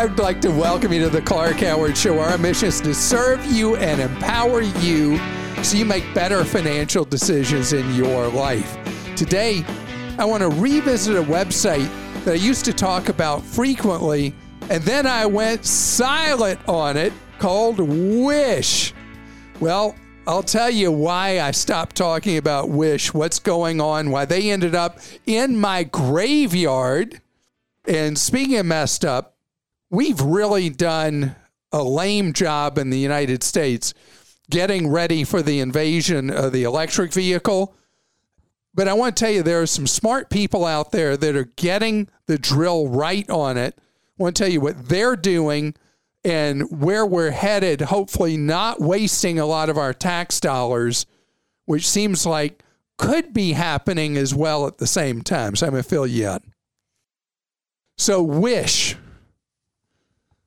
I'd like to welcome you to the Clark Howard Show. Our mission is to serve you and empower you so you make better financial decisions in your life. Today, I want to revisit a website that I used to talk about frequently, and then I went silent on it called Wish. Well, I'll tell you why I stopped talking about Wish, what's going on, why they ended up in my graveyard. And speaking of messed up, we've really done a lame job in the United States getting ready for the invasion of the electric vehicle. But I want to tell you, there are some smart people out there that are getting the drill right on it. I want to tell you what they're doing and where we're headed, hopefully, not wasting a lot of our tax dollars, which seems like could be happening as well at the same time. So I'm going to fill you in. So, Wish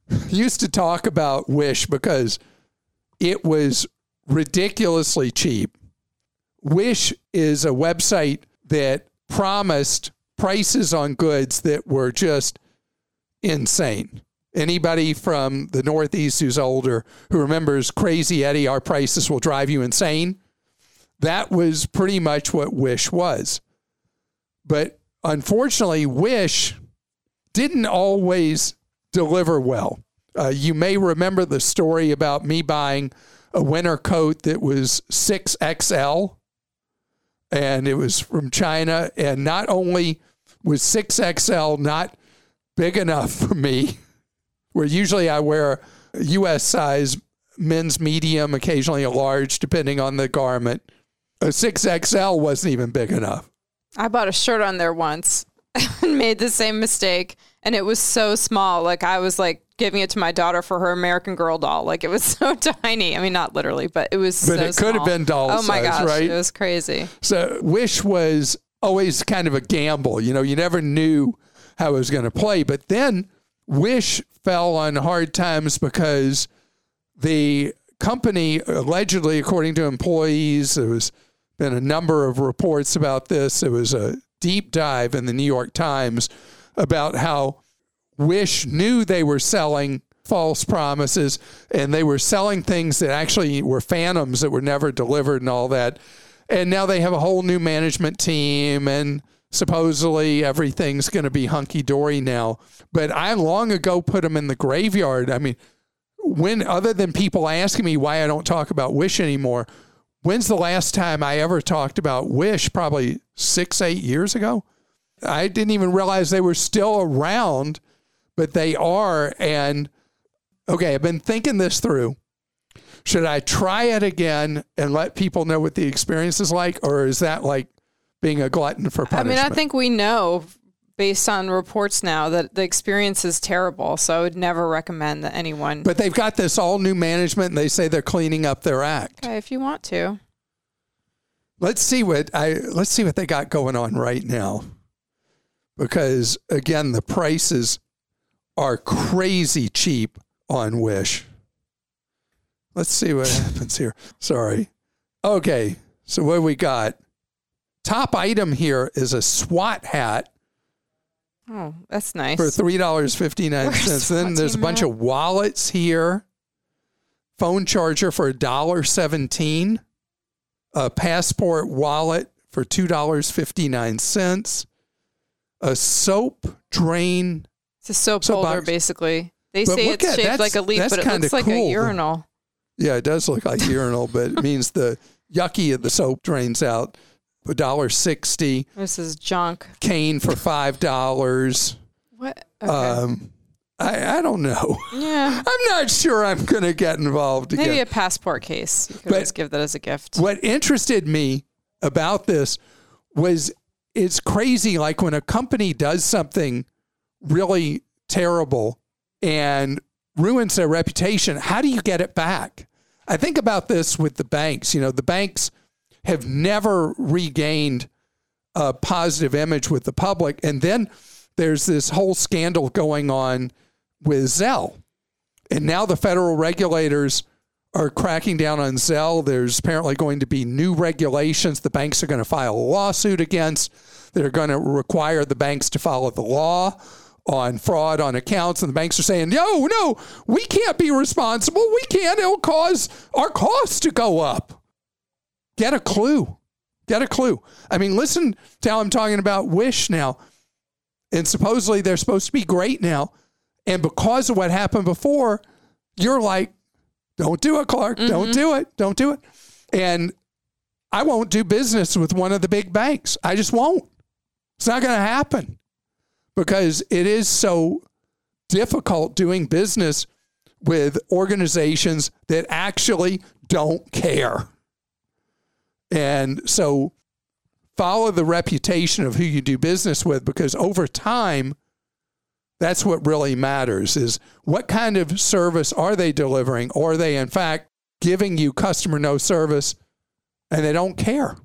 used to talk about Wish because it was ridiculously cheap. Wish is a website that promised prices on goods that were just insane. Anybody from the Northeast who's older who remembers Crazy Eddie, our prices will drive you insane. That was pretty much what Wish was. But unfortunately, Wish didn't always deliver well. Uh, you may remember the story about me buying a winter coat that was 6XL and it was from China. And not only was 6XL not big enough for me, where usually I wear US size men's medium, occasionally a large, depending on the garment. A 6XL wasn't even big enough. I bought a shirt on there once and made the same mistake. And it was so small. Like I was like giving it to my daughter for her American Girl doll. Like it was so tiny. I mean, not literally, but it was. But so it could have been doll Oh my size, gosh, right? it was crazy. So Wish was always kind of a gamble. You know, you never knew how it was going to play. But then Wish fell on hard times because the company allegedly, according to employees, there was been a number of reports about this. It was a deep dive in the New York Times about how Wish knew they were selling false promises and they were selling things that actually were phantoms that were never delivered and all that. And now they have a whole new management team and supposedly everything's going to be hunky dory now. But I long ago put them in the graveyard. I mean, when other than people asking me why I don't talk about Wish anymore, when's the last time I ever talked about Wish? Probably six, eight years ago. I didn't even realize they were still around, but they are. And okay, I've been thinking this through. Should I try it again and let people know what the experience is like, or is that like being a glutton for punishment? I mean, I think we know based on reports now that the experience is terrible. So I would never recommend that anyone. but they've got this all new management, and they say they're cleaning up their act. okay, if you want to. Let's see what I let's see what they got going on right now. Because again, the prices are crazy cheap on Wish. Let's see what happens here. Sorry. Okay. So what we got? Top item here is a SWAT hat Oh, that's nice. for three dollars fifty nine Then there's a bunch at? of wallets here. Phone charger for a dollar seventeen. A passport wallet for two dollars fifty nine cents. A soap drain. it's a soap So holder, box- basically. They But say it's at- shaped like a leaf, but it looks like cool. a urinal. Yeah, it does look like a urinal, but it means the yucky of the soap drains out. A dollar sixty. This is junk. Cane for five dollars. What? Okay. Um, I, I don't know. yeah. I'm not sure I'm going to get involved again. Maybe a passport case. You could But- always give that as a gift. what interested me about this was it's crazy. Like when a company does something really terrible and ruins their reputation, how do you get it back? I think about this with the banks. You know, the banks have never regained a positive image with the public. And then there's this whole scandal going on with Zelle. And now the federal regulators are cracking down on Zelle. There's apparently going to be new regulations the banks are going to file a lawsuit against that are going to require the banks to follow the law on fraud on accounts. And the banks are saying, no, no, we can't be responsible. We can't. It'll cause our costs to go up. Get a clue. Get a clue. I mean, listen to how I'm talking about Wish now. And supposedly they're supposed to be great now. And because of what happened before, you're like, don't do it, Clark. Mm-hmm. Don't do it. Don't do it. And I won't do business with one of the big banks. I just won't. It's not going to happen because it is so difficult doing business with organizations that actually don't care. And so follow the reputation of who you do business with because over time, that's what really matters is what kind of service are they delivering? Or are they, in fact, giving you customer no service and they don't care?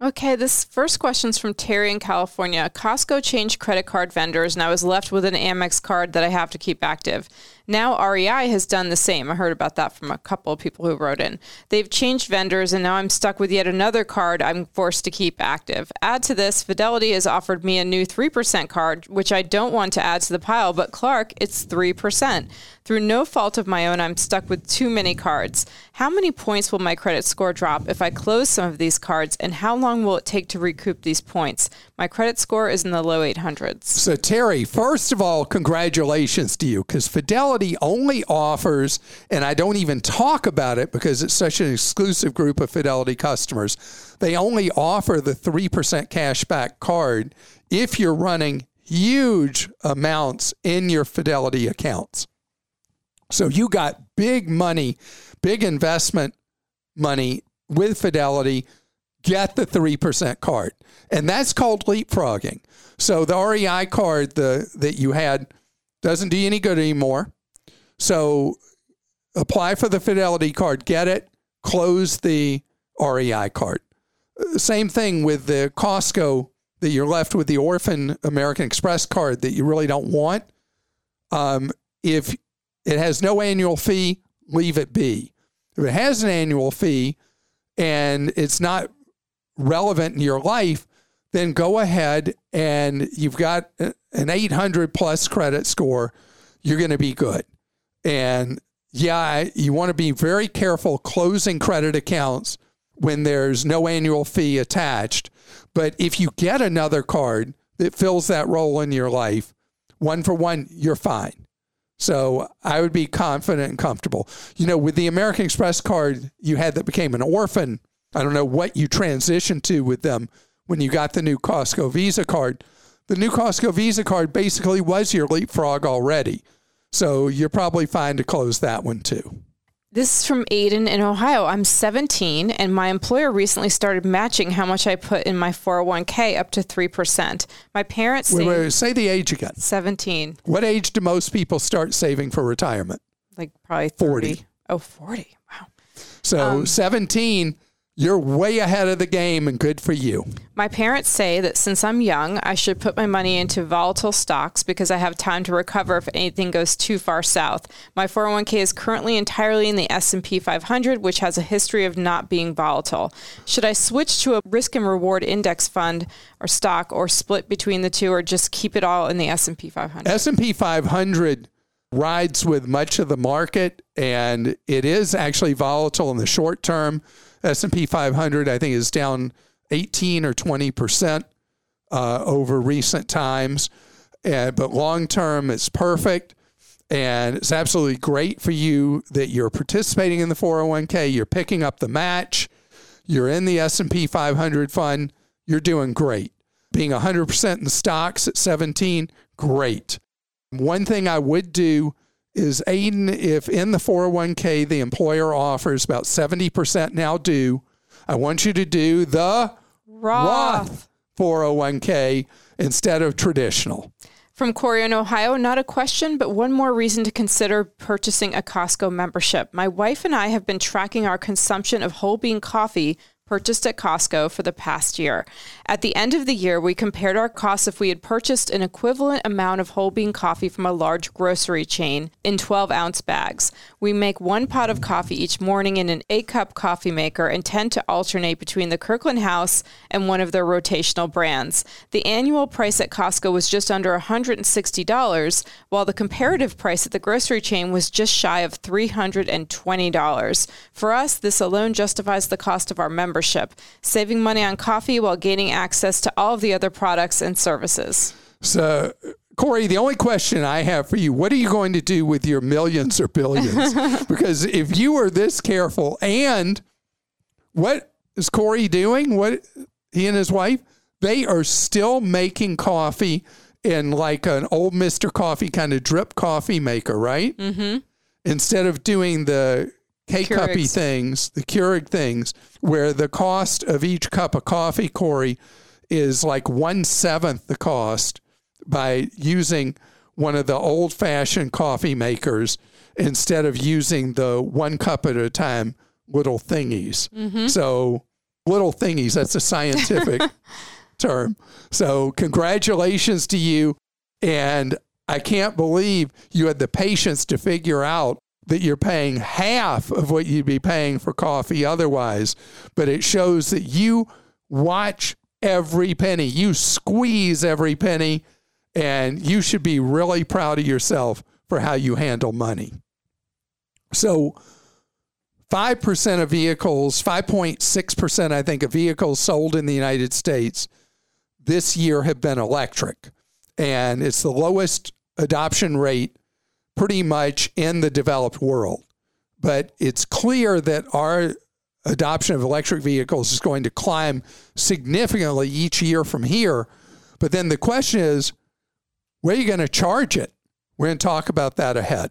Okay, this first question is from Terry in California. Costco changed credit card vendors, and I was left with an Amex card that I have to keep active. Now REI has done the same. I heard about that from a couple of people who wrote in. They've changed vendors, and now I'm stuck with yet another card I'm forced to keep active. Add to this, Fidelity has offered me a new 3% card, which I don't want to add to the pile, but Clark, it's 3%. Through no fault of my own, I'm stuck with too many cards. How many points will my credit score drop if I close some of these cards, and how long will it take to recoup these points? My credit score is in the low 800s. So, Terry, first of all, congratulations to you because Fidelity only offers, and I don't even talk about it because it's such an exclusive group of Fidelity customers, they only offer the 3% cashback card if you're running huge amounts in your Fidelity accounts. So you got big money, big investment money with Fidelity. Get the 3% card. And that's called leapfrogging. So the REI card the, that you had doesn't do you any good anymore. So apply for the Fidelity card, get it, close the REI card. Same thing with the Costco that you're left with the orphan American Express card that you really don't want. Um, if it has no annual fee, leave it be. If it has an annual fee and it's not relevant in your life, then go ahead and you've got an 800 plus credit score, you're going to be good. And yeah, you want to be very careful closing credit accounts when there's no annual fee attached. But if you get another card that fills that role in your life, one for one, you're fine. So I would be confident and comfortable. You know, with the American Express card you had that became an orphan, I don't know what you transitioned to with them when you got the new Costco Visa card. The new Costco Visa card basically was your leapfrog already. So you're probably fine to close that one too. This is from Aiden in Ohio. I'm 17 and my employer recently started matching how much I put in my 401k up to 3%. My parents wait, wait, say the age again. 17. What age do most people start saving for retirement? Like probably 30. 40. Oh, 40. Wow. So um, 17 you're way ahead of the game and good for you. My parents say that since I'm young, I should put my money into volatile stocks because I have time to recover if anything goes too far south. My 401k is currently entirely in the S&P 500, which has a history of not being volatile. Should I switch to a risk and reward index fund or stock or split between the two or just keep it all in the S&P 500? S&P 500 rides with much of the market and it is actually volatile in the short term S&P 500 I think is down 18 or 20 percent uh, over recent times, and, but long term it's perfect. And it's absolutely great for you that you're participating in the 401k. You're picking up the match. You're in the S&P 500 fund. You're doing great. Being 100% in stocks at 17, great. One thing I would do is Aiden, if in the 401k the employer offers about 70% now due, I want you to do the Roth, Roth 401k instead of traditional. From Corey in Ohio, not a question, but one more reason to consider purchasing a Costco membership. My wife and I have been tracking our consumption of whole bean coffee purchased at Costco for the past year. At the end of the year, we compared our costs if we had purchased an equivalent amount of whole bean coffee from a large grocery chain in 12 ounce bags. We make one pot of coffee each morning in an eight cup coffee maker and tend to alternate between the Kirkland House and one of their rotational brands. The annual price at Costco was just under $160, while the comparative price at the grocery chain was just shy of $320. For us, this alone justifies the cost of our membership membership, saving money on coffee while gaining access to all of the other products and services. So, Corey, the only question I have for you, what are you going to do with your millions or billions? because if you are this careful and what is Corey doing? What he and his wife, they are still making coffee in like an old Mr. Coffee kind of drip coffee maker, right? Mm-hmm. Instead of doing the K cuppy things, the Keurig things, where the cost of each cup of coffee, Corey, is like one seventh the cost by using one of the old fashioned coffee makers instead of using the one cup at a time little thingies. Mm-hmm. So, little thingies, that's a scientific term. So, congratulations to you. And I can't believe you had the patience to figure out that you're paying half of what you'd be paying for coffee otherwise. But it shows that you watch every penny, you squeeze every penny, and you should be really proud of yourself for how you handle money. So, 5% of vehicles, 5.6%, I think, of vehicles sold in the United States this year have been electric. And it's the lowest adoption rate pretty much in the developed world. But it's clear that our adoption of electric vehicles is going to climb significantly each year from here. But then the question is, where are you going to charge it? We're going to talk about that ahead.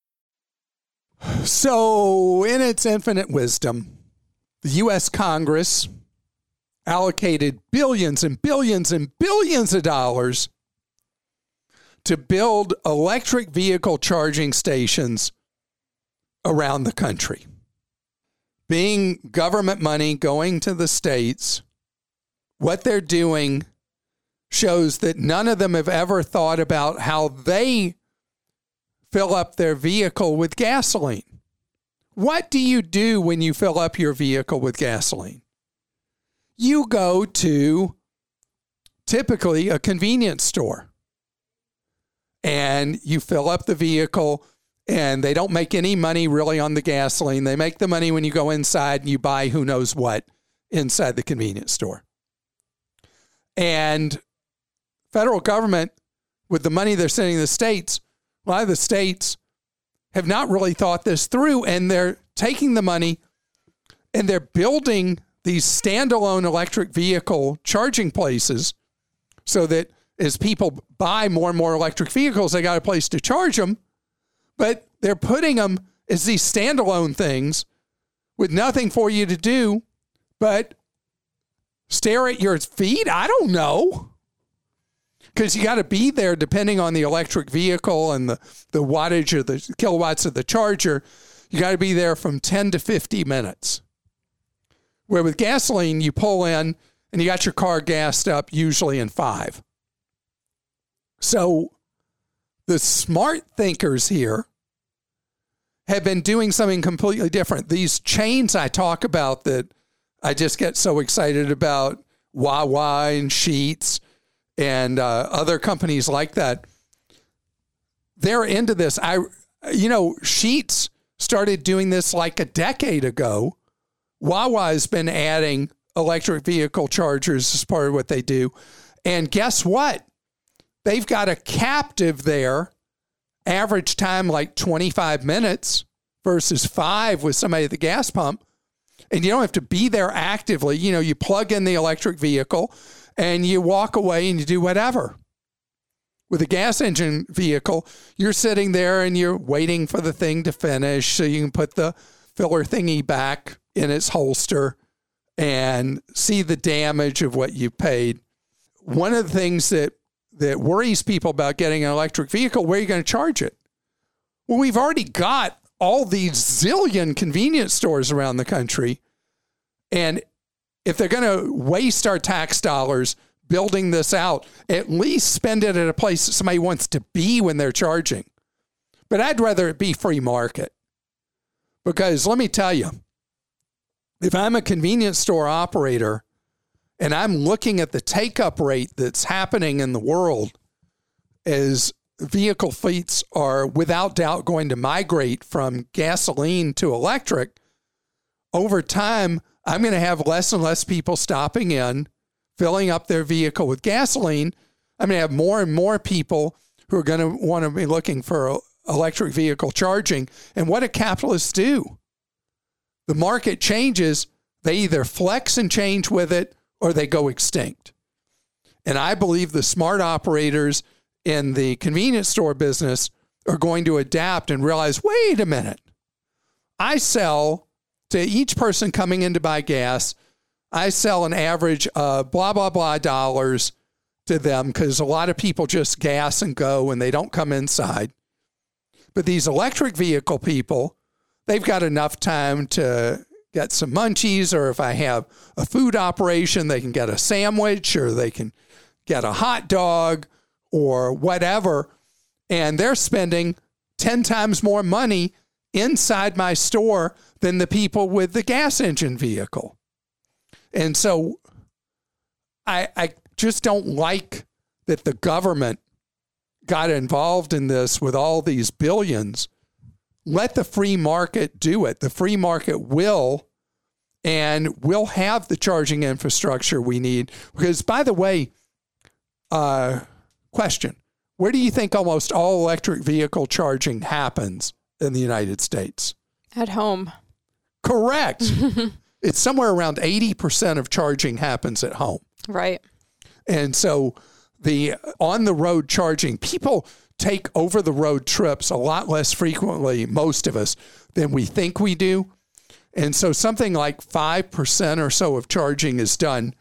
So, in its infinite wisdom, the U.S. Congress allocated billions and billions and billions of dollars to build electric vehicle charging stations around the country. Being government money going to the states, what they're doing shows that none of them have ever thought about how they fill up their vehicle with gasoline. What do you do when you fill up your vehicle with gasoline? You go to typically a convenience store and you fill up the vehicle and they don't make any money really on the gasoline. They make the money when you go inside and you buy who knows what inside the convenience store. And federal government with the money they're sending the states a lot of the states have not really thought this through and they're taking the money and they're building these standalone electric vehicle charging places so that as people buy more and more electric vehicles, they got a place to charge them. But they're putting them as these standalone things with nothing for you to do but stare at your feet. I don't know because you got to be there depending on the electric vehicle and the, the wattage or the kilowatts of the charger. You got to be there from 10 to 50 minutes. Where with gasoline, you pull in and you got your car gassed up usually in five. So the smart thinkers here have been doing something completely different. These chains I talk about that I just get so excited about, Wawa and Sheetz and uh, other companies like that, they're into this. I, you know, Sheetz started doing this like a decade ago. Wawa has been adding electric vehicle chargers as part of what they do. And guess what? They've got a captive there, average time like 25 minutes versus five with somebody at the gas pump. And you don't have to be there actively. You know, you plug in the electric vehicle and you walk away and you do whatever. With a gas engine vehicle, you're sitting there and you're waiting for the thing to finish so you can put the filler thingy back in its holster and see the damage of what you paid. One of the things that that worries people about getting an electric vehicle, where are you going to charge it? Well, we've already got all these zillion convenience stores around the country. And if they're going to waste our tax dollars building this out, at least spend it at a place that somebody wants to be when they're charging. But I'd rather it be free market. Because let me tell you, if I'm a convenience store operator and I'm looking at the take up rate that's happening in the world as vehicle fleets are without doubt going to migrate from gasoline to electric, over time, I'm going to have less and less people stopping in, filling up their vehicle with gasoline. I'm going to have more and more people who are going to want to be looking for electric vehicle charging. And what do capitalists do? The market changes, they either flex and change with it or they go extinct. And I believe the smart operators in the convenience store business are going to adapt and realize wait a minute, I sell to each person coming in to buy gas, I sell an average of blah, blah, blah dollars to them because a lot of people just gas and go and they don't come inside. But these electric vehicle people, they've got enough time to get some munchies, or if I have a food operation, they can get a sandwich or they can get a hot dog or whatever. And they're spending 10 times more money inside my store than the people with the gas engine vehicle. And so I, I just don't like that the government got involved in this with all these billions let the free market do it. The free market will, and we'll have the charging infrastructure we need. Because, by the way, uh, question where do you think almost all electric vehicle charging happens in the United States? At home. Correct. it's somewhere around 80% of charging happens at home. Right. And so the on the road charging, people take over the road trips a lot less frequently, most of us, than we think we do. And so something like 5% or so of charging is done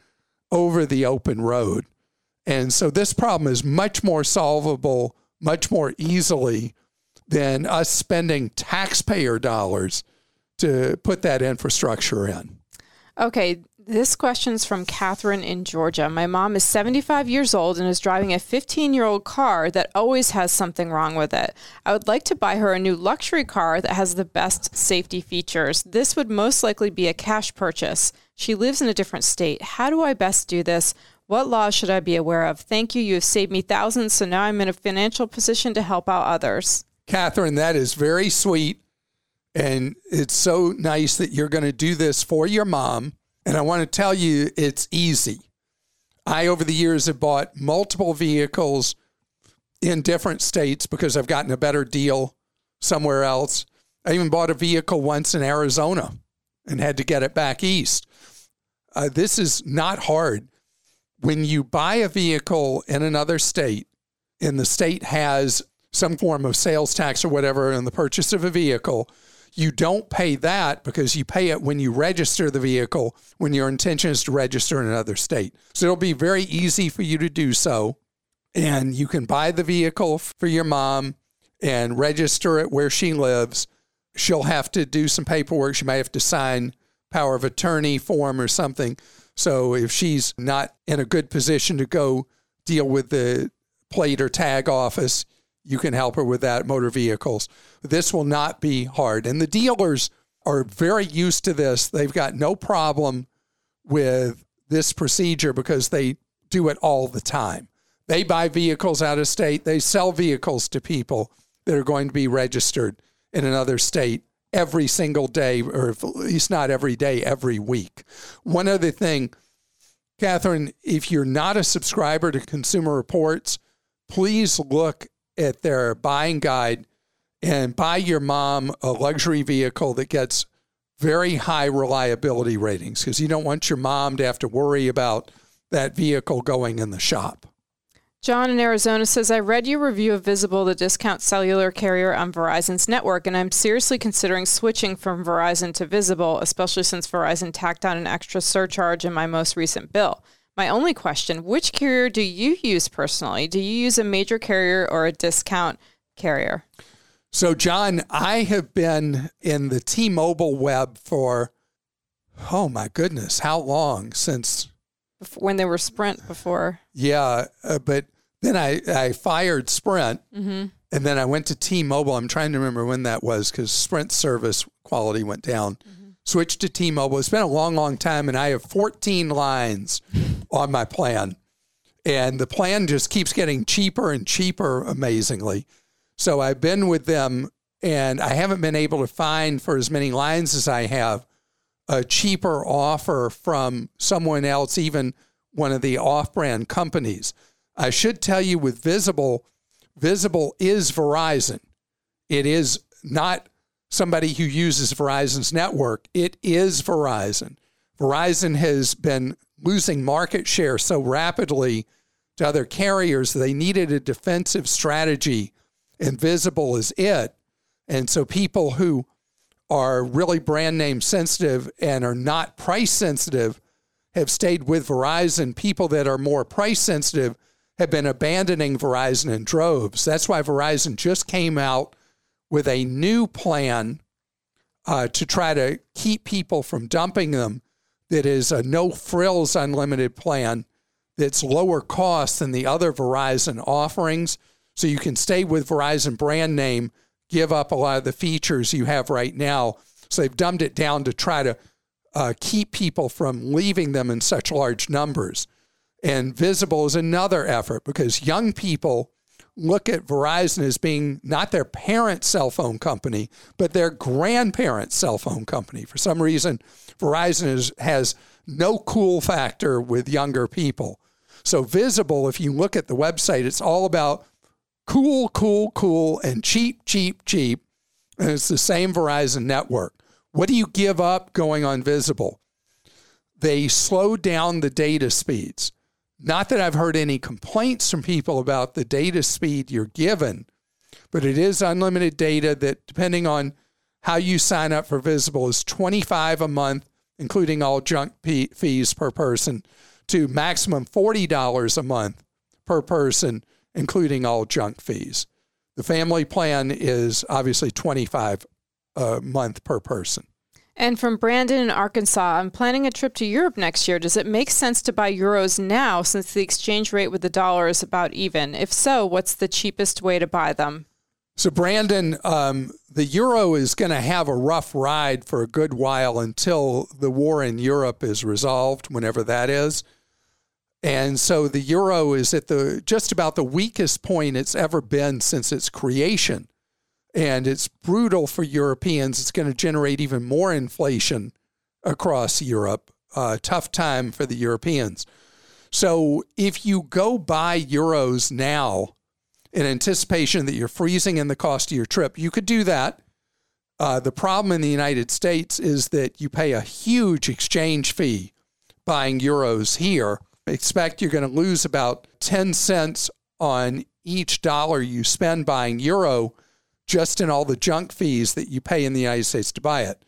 over the open road. And so this problem is much more solvable, much more easily than us spending taxpayer dollars to put that infrastructure in. Okay, this question's from Catherine in Georgia. My mom is 75 years old and is driving a 15 year old car that always has something wrong with it. I would like to buy her a new luxury car that has the best safety features. This would most likely be a cash purchase. She lives in a different state. How do I best do this? What laws should I be aware of? Thank you. You have saved me thousands, so now I'm in a financial position to help out others. Catherine, that is very sweet. And it's so nice that you're going to do this for your mom and I want to tell you, it's easy. I, over the years, have bought multiple vehicles in different states because I've gotten a better deal somewhere else. I even bought a vehicle once in Arizona and had to get it back east. Uh, this is not hard. When you buy a vehicle in another state and the state has some form of sales tax or whatever in the purchase of a vehicle, you don't pay that because you pay it when you register the vehicle when your intention is to register in another state. So it'll be very easy for you to do so. And you can buy the vehicle for your mom and register it where she lives. She'll have to do some paperwork. She may have to sign power of attorney form or something. So if she's not in a good position to go deal with the plate or tag office, you can help her with that motor vehicles. This will not be hard. And the dealers are very used to this. They've got no problem with this procedure because they do it all the time. They buy vehicles out of state, they sell vehicles to people that are going to be registered in another state every single day, or at least not every day, every week. One other thing, Catherine, if you're not a subscriber to Consumer Reports, please look at their buying guide and buy your mom a luxury vehicle that gets very high reliability ratings because you don't want your mom to have to worry about that vehicle going in the shop. John in Arizona says, I read your review of Visible, the discount cellular carrier on Verizon's network, and I'm seriously considering switching from Verizon to Visible, especially since Verizon tacked on an extra surcharge in my most recent bill. My only question which carrier do you use personally? Do you use a major carrier or a discount carrier? So, John, I have been in the T Mobile web for, oh my goodness, how long? Since when they were Sprint before. Yeah, uh, but then I, I fired Sprint mm-hmm. and then I went to T Mobile. I'm trying to remember when that was because Sprint service quality went down. Mm-hmm. Switched to T Mobile. It's been a long, long time, and I have 14 lines on my plan. And the plan just keeps getting cheaper and cheaper, amazingly. So I've been with them and I haven't been able to find for as many lines as I have a cheaper offer from someone else, even one of the off brand companies. I should tell you with Visible, Visible is Verizon. It is not somebody who uses Verizon's network, it is Verizon. Verizon has been losing market share so rapidly to other carriers, they needed a defensive strategy invisible is it. And so people who are really brand name sensitive and are not price sensitive have stayed with Verizon. People that are more price sensitive have been abandoning Verizon in droves. That's why Verizon just came out with a new plan uh, to try to keep people from dumping them. That is a no frills unlimited plan that's lower cost than the other Verizon offerings. So you can stay with Verizon brand name, give up a lot of the features you have right now. So they've dumbed it down to try to uh, keep people from leaving them in such large numbers. And Visible is another effort because young people look at Verizon as being not their parent cell phone company, but their grandparents' cell phone company. For some reason, Verizon is, has no cool factor with younger people. So, Visible, if you look at the website, it's all about cool, cool, cool, and cheap, cheap, cheap. And it's the same Verizon network. What do you give up going on Visible? They slow down the data speeds. Not that I've heard any complaints from people about the data speed you're given, but it is unlimited data that, depending on how you sign up for Visible, is 25 a month, including all junk fees per person, to maximum $40 a month per person including all junk fees. The family plan is obviously 25 a month per person. And from Brandon in Arkansas, I'm planning a trip to Europe next year. Does it make sense to buy euros now since the exchange rate with the dollar is about even? If so, what's the cheapest way to buy them? So, Brandon, um, the euro is going to have a rough ride for a good while until the war in Europe is resolved, whenever that is. And so the euro is at the just about the weakest point it's ever been since its creation. And it's brutal for Europeans. It's going to generate even more inflation across Europe. Uh, tough time for the Europeans. So if you go buy euros now in anticipation that you're freezing in the cost of your trip, you could do that. Uh, the problem in the United States is that you pay a huge exchange fee buying euros here expect you're going to lose about 10 cents on each dollar you spend buying euro just in all the junk fees that you pay in the United States to buy it.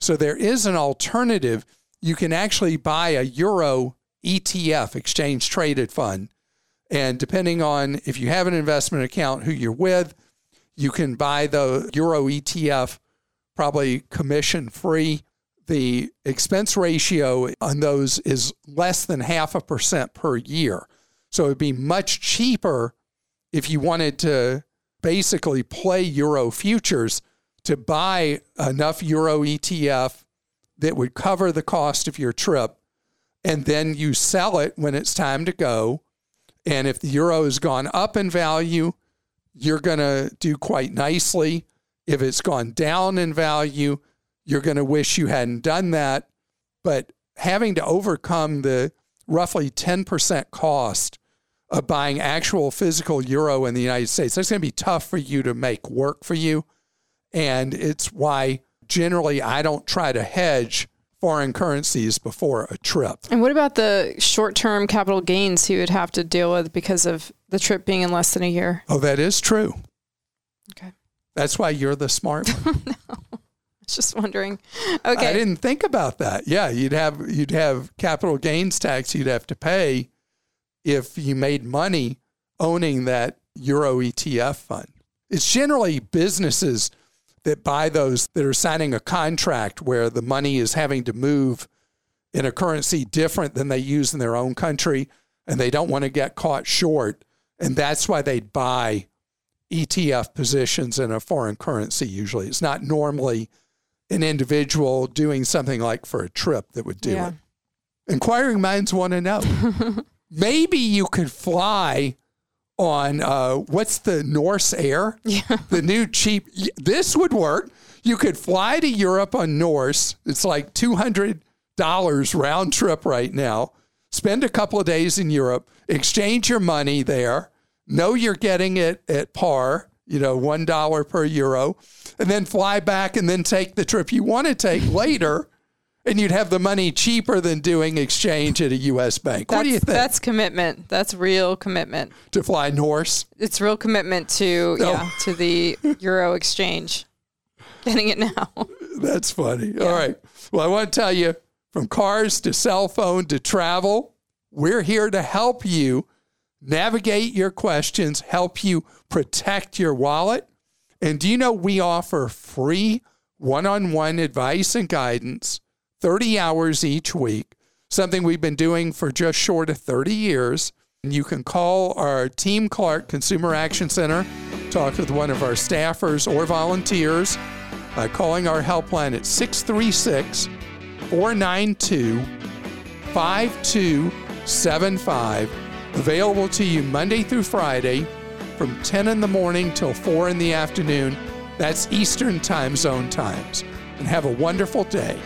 So there is an alternative. You can actually buy a euro ETF, exchange traded fund. And depending on if you have an investment account, who you're with, you can buy the euro ETF probably commission free the expense ratio on those is less than half a percent per year. So it'd be much cheaper if you wanted to basically play Euro futures to buy enough Euro ETF that would cover the cost of your trip. And then you sell it when it's time to go. And if the euro has gone up in value, you're going to do quite nicely If it's gone down in value, you're going to wish you hadn't done that. But having to overcome the roughly 10% cost of buying actual physical euro in the United States, that's going to be tough for you to make work for you. And it's why generally I don't try to hedge foreign currencies before a trip. And what about the short term capital gains he would have to deal with because of the trip being in less than a year? Oh, that is true. Okay. That's why you're the smart one. No, I was just wondering. Okay. I didn't think about that. Yeah, you'd have you'd have capital gains tax you'd have to pay if you made money owning that Euro ETF fund. It's generally businesses that buy those that are signing a contract where the money is having to move in a currency different than they use in their own country and they don't want to get caught short and that's why they buy ETF positions in a foreign currency usually. It's not normally an individual doing something like for a trip that would do Yeah. it. Inquiring minds want to know. Maybe you could fly on uh, what's the Norse Air? Yeah. The new cheap. This would work. You could fly to Europe on Norse. It's like two hundred dollars round trip right now. Spend a couple of days in Europe, exchange your money there. Know you're getting it at par. You know, one dollar per euro, and then fly back and then take the trip you want to take later. And you'd have the money cheaper than doing exchange at a U.S. bank. what do you think? That's commitment. That's real commitment. to fly Norse? It's real commitment to No. yeah to the euro exchange. Getting it now. That's funny. All right. Well, I want to tell you from cars to cell phone to travel, we're here to help you navigate your questions, help you protect your wallet. And do you know we offer free one on one advice and guidance, 30 hours each week, something we've been doing for just short of 30 years. And you can call our Team Clark Consumer Action Center, talk with one of our staffers or volunteers by calling our helpline at 636 492 5275. Available to you Monday through Friday from 10 in the morning till 4 in the afternoon. That's Eastern Time Zone times. And have a wonderful day.